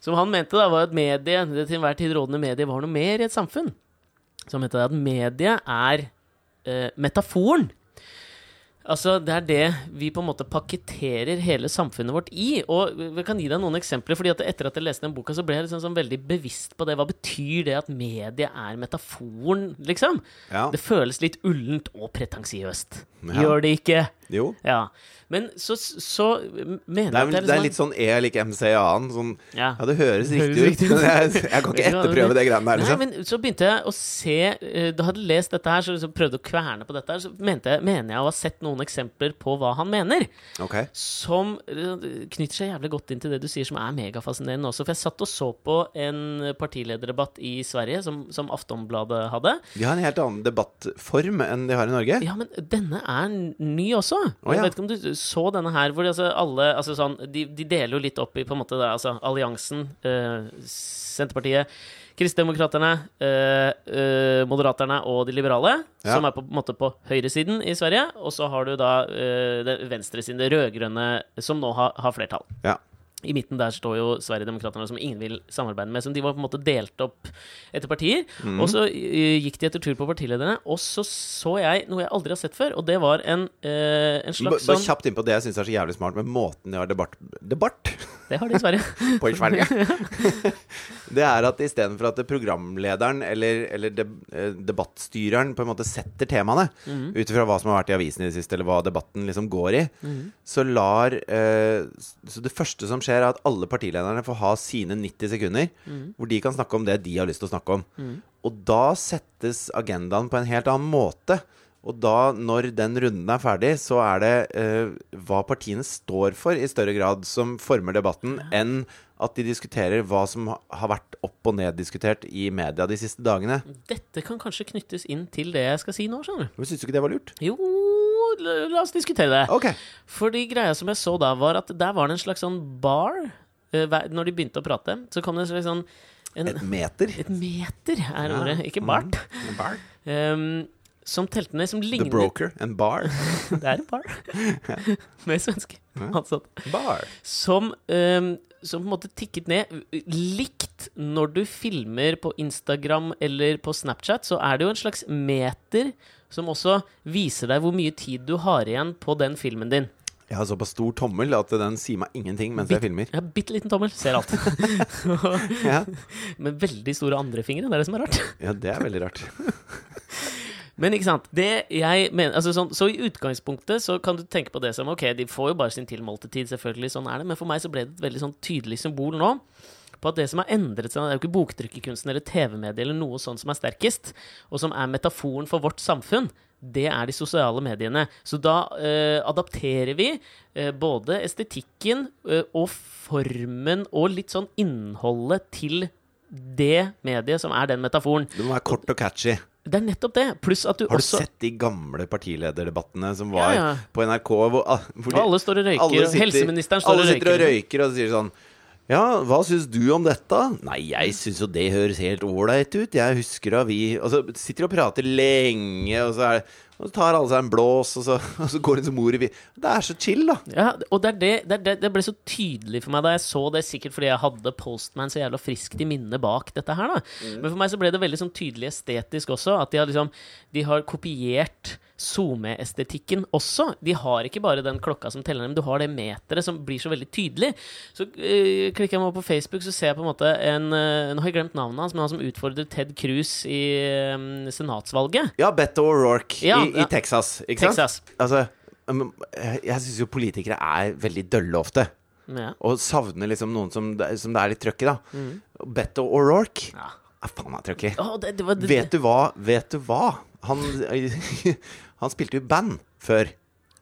Som han mente da var at medie, det til enhver tid rådende mediet, var noe mer i et samfunn. Så han mente at mediet er eh, metaforen. Altså, det er det vi på en måte pakketterer hele samfunnet vårt i. Og vi kan gi deg noen eksempler. fordi at etter at jeg leste den boka, så ble jeg liksom sånn veldig bevisst på det. Hva betyr det at mediet er metaforen, liksom? Ja. Det føles litt ullent og pretensiøst. Ja. Gjør det ikke? Jo. Ja. Men så, så mener Det er, jeg vel- at det er litt sånn E lik MCA-en. Sånn, Ja. ja, det høres riktig ut, men jeg, jeg kan ikke etterprøve det greiene der. Nei, Liksom. men så begynte jeg å se eh, Da hadde jeg lest dette her, så liksom prøvde å kverne på dette her, så mente jeg, mener jeg å ha sett noen eksempler på hva han mener. Okay. Som eh, knytter seg jævlig godt inn til det du sier, som er megafascinerende også. For jeg satt og så på en partilederdebatt i Sverige, som, som Aftonbladet hadde. De har en helt annen debattform enn de har i Norge. Ja, men denne er ny også. Oh, ja. Jeg vet ikke om du så denne her, hvor altså alle altså sånn, de, de deler jo litt opp i på en måte da, altså Alliansen, eh, Senterpartiet, Kristdemokraterne, eh, eh, Moderaterne og de liberale, Ja. som er på en måte på høyresiden i Sverige. Og så har du da eh, venstresiden, det rød-grønne, som nå har, har flertall Ja. I midten der står jo Sverigedemokraterna, som ingen vil samarbeide med. Som de var på en måte delt opp etter partier. Mm. Og så gikk de etter tur på partilederne, og så så jeg noe jeg aldri har sett før, og det var en, eh, en slags slags Bare sånn kjapt inn på det jeg syns er så jævlig smart med måten de har debatt Debatt Det har de i Sverige. på i Sverige. det er at istedenfor at programlederen eller, eller deb, eh, debattstyreren på en måte setter temaene Mhm. ut ifra hva som har vært i avisen i det siste, eller hva debatten liksom går i, så lar eh, Så det første som skjer, er at alle partilederne får ha sine 90 sekunder Mhm. hvor de kan snakke om det de har lyst til å snakke om. Og da settes agendaen på en helt annen måte. Og da, når den runden er ferdig, så er det eh, hva partiene står for, i større grad, som former debatten, enn at de diskuterer hva som har vært opp og ned diskutert i media de siste dagene. Dette kan kanskje knyttes inn til det jeg skal si nå, skjønner du. Men Syns du ikke det var lurt? Jo, la, oss diskutere det. Ok. Fordi greia som jeg så da, var at der var det en slags sånn bar. eh, Når de begynte å prate, så kom det en slags sånn en, Et meter. Et meter er Ja. ordet, ikke bart. En bar. Um, som telte ned, som The Broker. En bar. Det er en bar. Med svenske ansatte. Bar. Som, um, som på en måte tikket ned. Likt når du filmer på Instagram eller på Snapchat, så er det jo en slags meter som også viser deg hvor mye tid du har igjen på den filmen din. Jeg har såpass stor tommel at den sier meg ingenting mens jeg filmer. Jeg har bitte liten tommel, ser alt. Ja, Med veldig store andre fingre, det er det som er rart. ja det er veldig rart. Men ikke sant, det jeg mener altså sånn, Så i utgangspunktet så kan du tenke på det som Ok, de får jo bare sin tilmålte tid, selvfølgelig, sånn er det. Men for meg så ble det et veldig sånn tydelig symbol nå på at det som har endret seg Det er jo ikke boktrykkerkunsten eller TV-mediet eller noe sånt som er sterkest, og som er metaforen for vårt samfunn. Det er de sosiale mediene. Så da eh, adapterer vi eh, både estetikken eh, og formen og litt sånn innholdet til det mediet som er den metaforen. Det må være kort og catchy. Det er nettopp det. Pluss at du Har du også sett de gamle partilederdebattene som var Ja, ja. på NRK? Hvor, ah, hvor de, alle står og røyker, og helseministeren står alle og sitter og røyker. røyker og sier sånn Ja, hva syns du om dette? Nei, jeg syns jo det høres helt ålreit ut. Jeg husker da vi Og så sitter de og prater lenge, og så, er, og så tar alle seg en blås, og så, og så går de som mor i vi. Det er så chill, da. Ja, og det, det, det, det, ble så tydelig for meg da jeg så det, sikkert fordi jeg hadde Postman så jævla friskt i minnet bak dette her, da. Men for meg så ble det veldig sånn tydelig estetisk også, at de har liksom De har kopiert SoMe-estetikken også. De har ikke bare den klokka som teller, men du har det meteret som blir så veldig tydelig. Så øh, klikker jeg meg opp på Facebook, så ser jeg på en måte en øh, Nå har jeg glemt navnet hans, men han som utfordrer Ted Cruz i øh, senatsvalget. Ja, Beto O'Rourke Ja, i, i. Texas, ikke sant? Texas. Altså, um, jeg jeg syns jo politikere er veldig dølle ofte. Ja. Og savner liksom noen som, som det er litt trøkk i, da. Beto O'Rourke Ja. er faen meg trøkk i. Oh, det, det var, det, Vet du hva? Vet du hva? Han, han spilte jo i band før.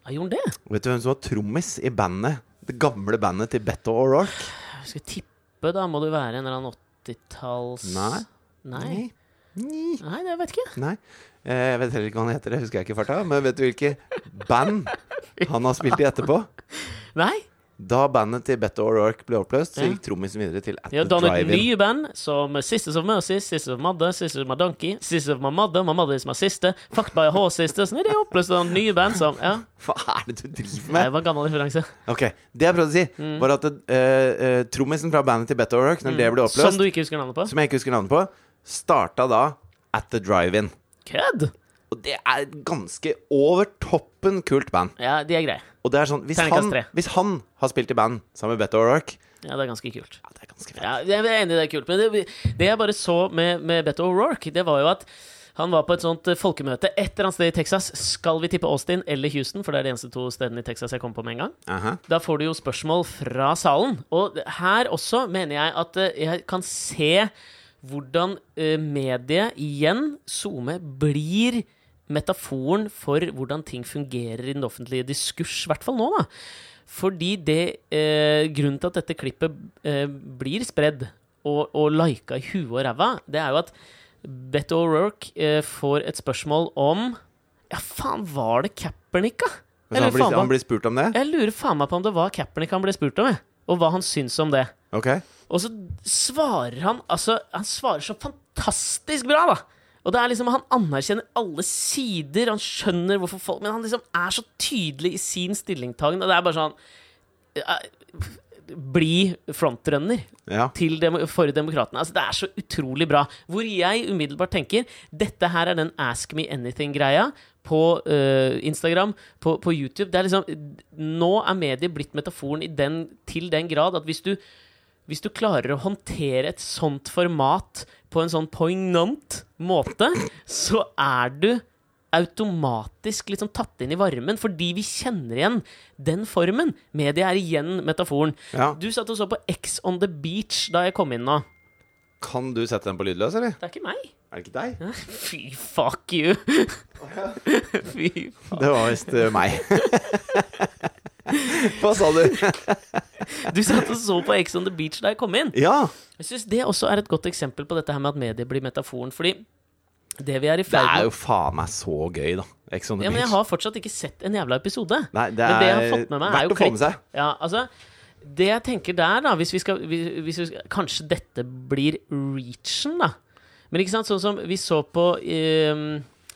Ja, gjorde han det? Vet du hvem som var trommis i bandet? Det gamle bandet til Beto O'Rourke? Jeg skal tippe, da må det være en eller annen 80-talls Nei. Nei. Nei. Nei, det vet jeg ikke. Nei. Eh, Jeg vet heller ikke hva han heter, det husker jeg ikke i farta. Men vet du hvilke band han har spilt i etterpå? Nei. Da bandet til Beto O'Rourke ble oppløst, så gikk trommisen videre til At ja, The Drive-In. nye band som Sisters of Mercy, Sisters of Mother, Sisters of My Donkey, Sisters of My Mother, My Mother is My Sister, Fucked by a Horse Sisters. Nei, de er oppløst av nye band som Ja, Hva er det du driver Nei, med? det var gammel referanse. Ok, Det jeg prøvde å si, Mm. var at uh, uh, trommisen fra bandet til Beto O'Rourke, når det ble oppløst, Som du ikke husker navnet på? som jeg ikke husker navnet på, starta da At The Drive-In. Kødd! Og det er et ganske over toppen kult band. Ja, de er greie. Og det er sånn Hvis, han, hvis han har spilt i band sammen med Beto O'Rourke Ja, det er ganske kult. Ja, det er ganske fett. Ja, jeg er enig i det er kult. Men det, det jeg bare så med, med Beto O'Rourke, det var jo at han var på et sånt eh, folkemøte et eller annet sted i Texas. Skal vi tippe Austin eller Houston? For det er de eneste to stedene i Texas jeg kom på med en gang. Aha. Da får du jo spørsmål fra salen. Og her også mener jeg at eh, jeg kan se hvordan eh, mediet, igjen, SoMe, blir metaforen for hvordan ting fungerer i den offentlige diskurs, i hvert fall nå, da. Fordi det eh, Grunnen til at dette klippet eh, blir spredd og, og lika i huet og ræva, det er jo at Beto O'Rourke eh, får et spørsmål om Ja, faen, var det Kaepernick, da? Han, blir, han blir spurt om det? jeg lurer faen meg på om det var Kaepernick han ble spurt om, jeg. Og hva han syns om det. Ok. Og så svarer han Altså, han svarer så fantastisk bra, da! Og det er liksom, Han anerkjenner alle sider, han skjønner hvorfor folk Men han liksom er så tydelig i sin stillingtagen, og det er bare sånn eh, bli frontrunner Ja. til dem, for Demokratene. Altså, det er så utrolig bra. Hvor jeg umiddelbart tenker dette her er den Ask me anything-greia på uh, Instagram, på, på YouTube. Det er liksom Nå er mediet blitt metaforen i den, til den grad at hvis du hvis du klarer å håndtere et sånt format på en sånn poignant måte, så er du automatisk liksom tatt inn i varmen, fordi vi kjenner igjen den formen. Media er igjen metaforen. Ja. Du satt og så på X on the beach da jeg kom inn nå. Kan du sette den på lydløs, eller? Det er ikke meg. Er det ikke deg? Fy fuck you. Fy faen. Det var visst eh, meg. Hva sa du? Du satt og så på X on the beach da jeg kom inn. Ja. Jeg syns det også er et godt eksempel på dette her med at medier blir metaforen, fordi det vi er i Det er jo faen meg så gøy, da. Ex on the Ja, men jeg har fortsatt ikke sett en jævla episode. Nei, det Men det jeg har er fått med meg, er jo med klipp. Ja, altså Det jeg tenker der, da Hvis vi skal, hvis vi skal Kanskje dette blir reachen, da. Men ikke sant, sånn som vi så på eh,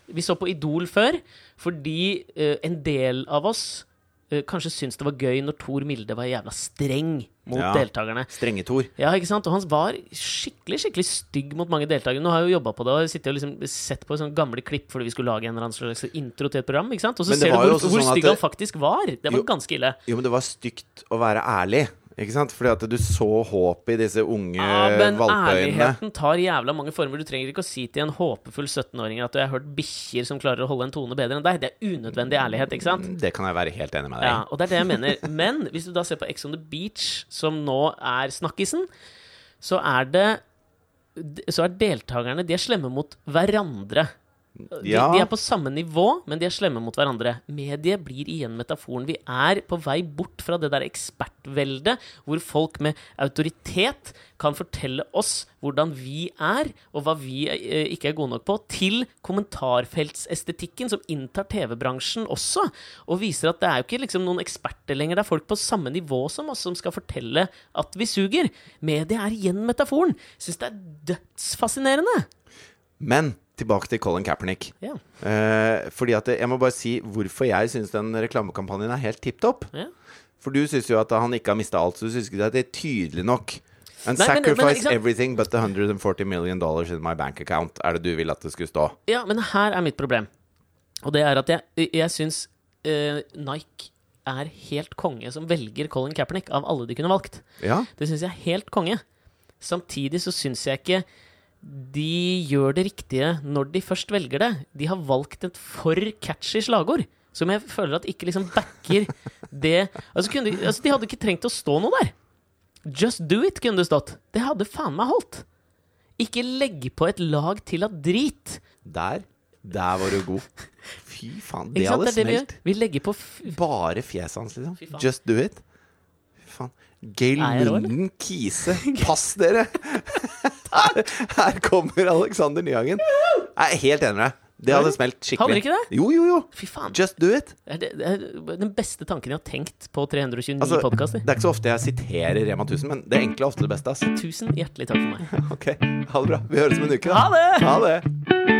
Vi så på Idol før, fordi eh, en del av oss kanskje syntes det var gøy når Thor Milde var jævla streng mot Ja. deltakerne. Strenge Tor. Ja, ikke sant? Og han var skikkelig skikkelig stygg mot mange deltakere. Nå har jeg jo jobba på det og sittet og liksom sett på sånne gamle klipp fordi vi skulle lage en eller annen slags intro til et program. ikke sant? Og så ser du hvor, hvor sånn stygg det- han faktisk var. Det var Jo. ganske ille. Jo, men det var stygt å være ærlig. Ikke sant? Fordi at du så håpet i disse unge Ja, men valpeøynene. ærligheten tar jævla mange former. Du trenger ikke å si til en håpefull 17-åring at du har hørt bikkjer som klarer å holde en tone bedre enn deg. Det er unødvendig ærlighet, ikke sant? Det kan jeg være helt enig med deg i. Ja, og det er det jeg mener. Men hvis du da ser på Ex on the Beach, som nå er snakkisen, så er det Så er deltakerne De er slemme mot hverandre. De, Ja. de er på samme nivå, men de er slemme mot hverandre. Mediet blir igjen metaforen. Vi er på vei bort fra det der ekspertveldet, hvor folk med autoritet kan fortelle oss hvordan vi er, og hva vi eh, ikke er gode nok på, til kommentarfeltsestetikken som inntar TV-bransjen også, og viser at det er jo ikke liksom noen eksperter lenger, det er folk på samme nivå som oss som skal fortelle at vi suger. Mediet er igjen metaforen. Syns det er dødsfascinerende. Men tilbake til Colin Kaepernick. Ja. Eh, fordi at Jeg må bare si hvorfor jeg syns den reklamekampanjen er helt tipp topp. Ja. For du syns jo at han ikke har mista alt, så du syns ikke det er tydelig nok. And Nei, men- men sacrifice everything but the 140 million dollars in my bank account, er det du vil at det skulle stå. Ja, men her er mitt problem. Og det er at jeg, jeg syns uh, Nike er helt konge som velger Colin Kaepernick av alle de kunne valgt. Ja, Det syns jeg er helt konge. Samtidig så syns jeg ikke de gjør det riktige når de først velger det. De har valgt et for catchy slagord. Som jeg føler at ikke liksom backer det altså, kunne de, altså, de hadde ikke trengt å stå noe der. Just do it, kunne det stått. Det hadde faen meg holdt. Ikke legg på et lag til av drit. der. Der var du god. Fy faen, det hadde er vi smelt. Vi legger på Bare fjeset hans, liksom. Just do it. Fy faen. Geir? Lunden Kise, pass dere! Her, her kommer Alexander Nyhagen. Jeg er helt enig med deg. Det hadde smelt skikkelig. Hadde ikke det? Jo, jo, jo. Fy faen. Just do it. Det er, det er den beste tanken jeg har tenkt på 329 Altså, podkaster. det er ikke så ofte jeg siterer Rema 1000, men det er egentlig ofte det beste. ass. Tusen hjertelig takk for meg. Ok, ha det bra. Vi høres om en uke. da. Ha det! Ha det.